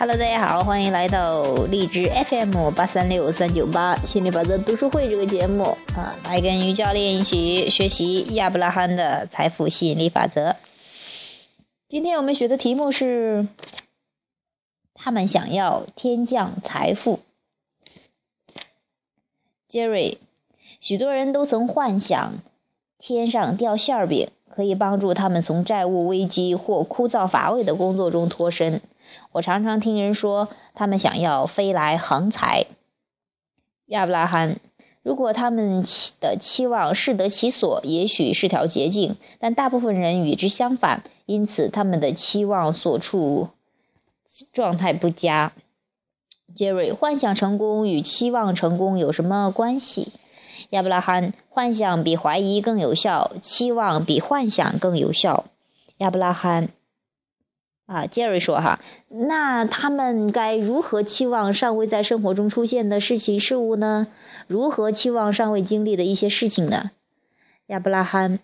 Hello，大家好，欢迎来到荔枝 FM 八三六三九八心理法则读书会这个节目啊，来跟于教练一起学习亚伯拉罕的财富吸引力法则。今天我们学的题目是：他们想要天降财富。Jerry，许多人都曾幻想天上掉馅饼，可以帮助他们从债务危机或枯燥乏味的工作中脱身。我常常听人说，他们想要飞来横财。亚伯拉罕，如果他们的期望适得其所，也许是条捷径，但大部分人与之相反，因此他们的期望所处状态不佳。杰瑞，幻想成功与期望成功有什么关系？亚伯拉罕，幻想比怀疑更有效，期望比幻想更有效。亚伯拉罕。啊，杰瑞说：“哈，那他们该如何期望尚未在生活中出现的事情事物呢？如何期望尚未经历的一些事情呢？”亚伯拉罕，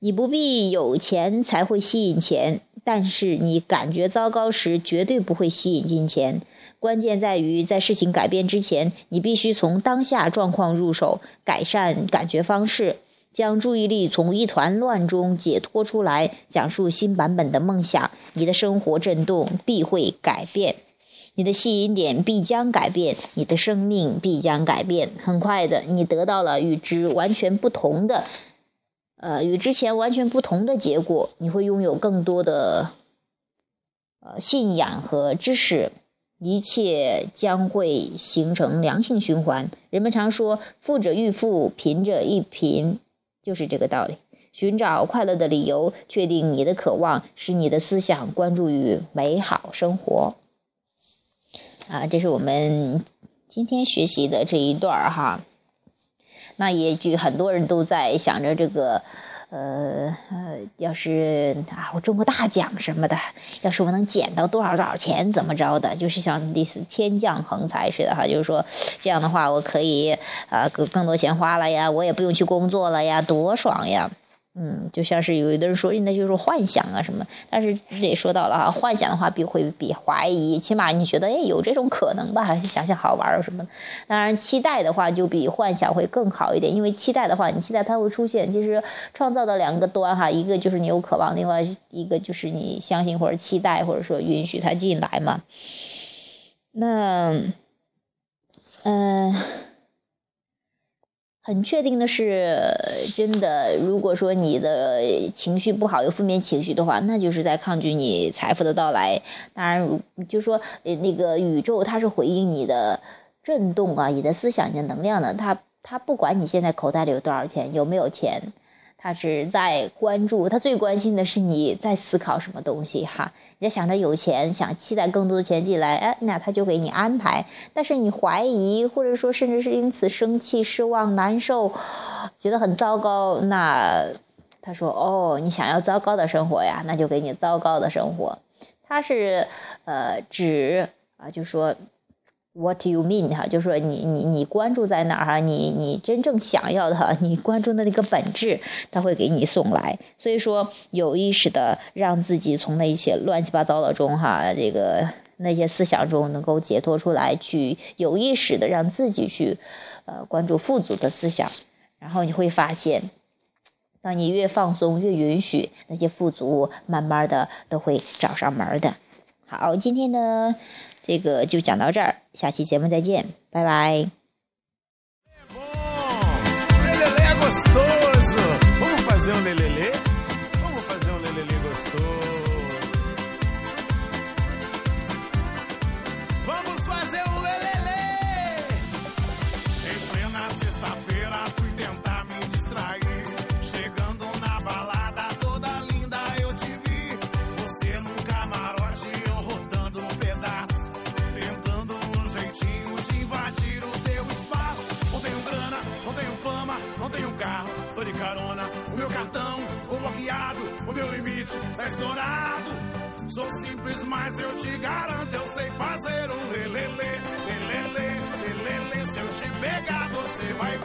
你不必有钱才会吸引钱，但是你感觉糟糕时绝对不会吸引金钱。关键在于，在事情改变之前，你必须从当下状况入手，改善感觉方式。将注意力从一团乱中解脱出来，讲述新版本的梦想，你的生活震动必会改变，你的吸引点必将改变，你的生命必将改变。很快的，你得到了与之完全不同的，呃，与之前完全不同的结果。你会拥有更多的，呃，信仰和知识，一切将会形成良性循环。人们常说“富者愈富，贫者愈贫”。就是这个道理，寻找快乐的理由，确定你的渴望，使你的思想关注于美好生活。啊，这是我们今天学习的这一段儿哈。那也许很多人都在想着这个，呃呃，要是啊，我中个大奖什么的，要是我能捡到多少多少钱，怎么着的，就是像类似天降横财似的哈，就是说这样的话，我可以啊，更更多钱花了呀，我也不用去工作了呀，多爽呀！嗯，就像是有的人说，那就是幻想啊什么。但是这也说到了哈，幻想的话比会比怀疑，起码你觉得哎有这种可能吧？想想好玩儿什么。当然，期待的话就比幻想会更好一点，因为期待的话，你期待它会出现，其实创造的两个端哈，一个就是你有渴望，另外一个就是你相信或者期待或者说允许它进来嘛。那，嗯。很确定的是，真的。如果说你的情绪不好，有负面情绪的话，那就是在抗拒你财富的到来。当然，就说那个宇宙它是回应你的震动啊，你的思想、你的能量的。它它不管你现在口袋里有多少钱，有没有钱。他是在关注，他最关心的是你在思考什么东西哈。你在想着有钱，想期待更多的钱进来，哎，那他就给你安排。但是你怀疑，或者说甚至是因此生气、失望、难受，觉得很糟糕，那他说哦，你想要糟糕的生活呀，那就给你糟糕的生活。他是呃指啊，就说。What you mean 哈，就是说你你你关注在哪儿哈，你你真正想要的哈，你关注的那个本质，他会给你送来。所以说有意识的让自己从那些乱七八糟的中哈，这个那些思想中能够解脱出来，去有意识的让自己去呃关注富足的思想，然后你会发现，当你越放松越允许，那些富足慢慢的都会找上门的。好，今天呢。这个就讲到这儿，下期节目再见，拜拜。Tá estourado. Sou simples, mas eu te garanto, eu sei fazer um lelele, lelele, lelele. Se eu te pegar, você vai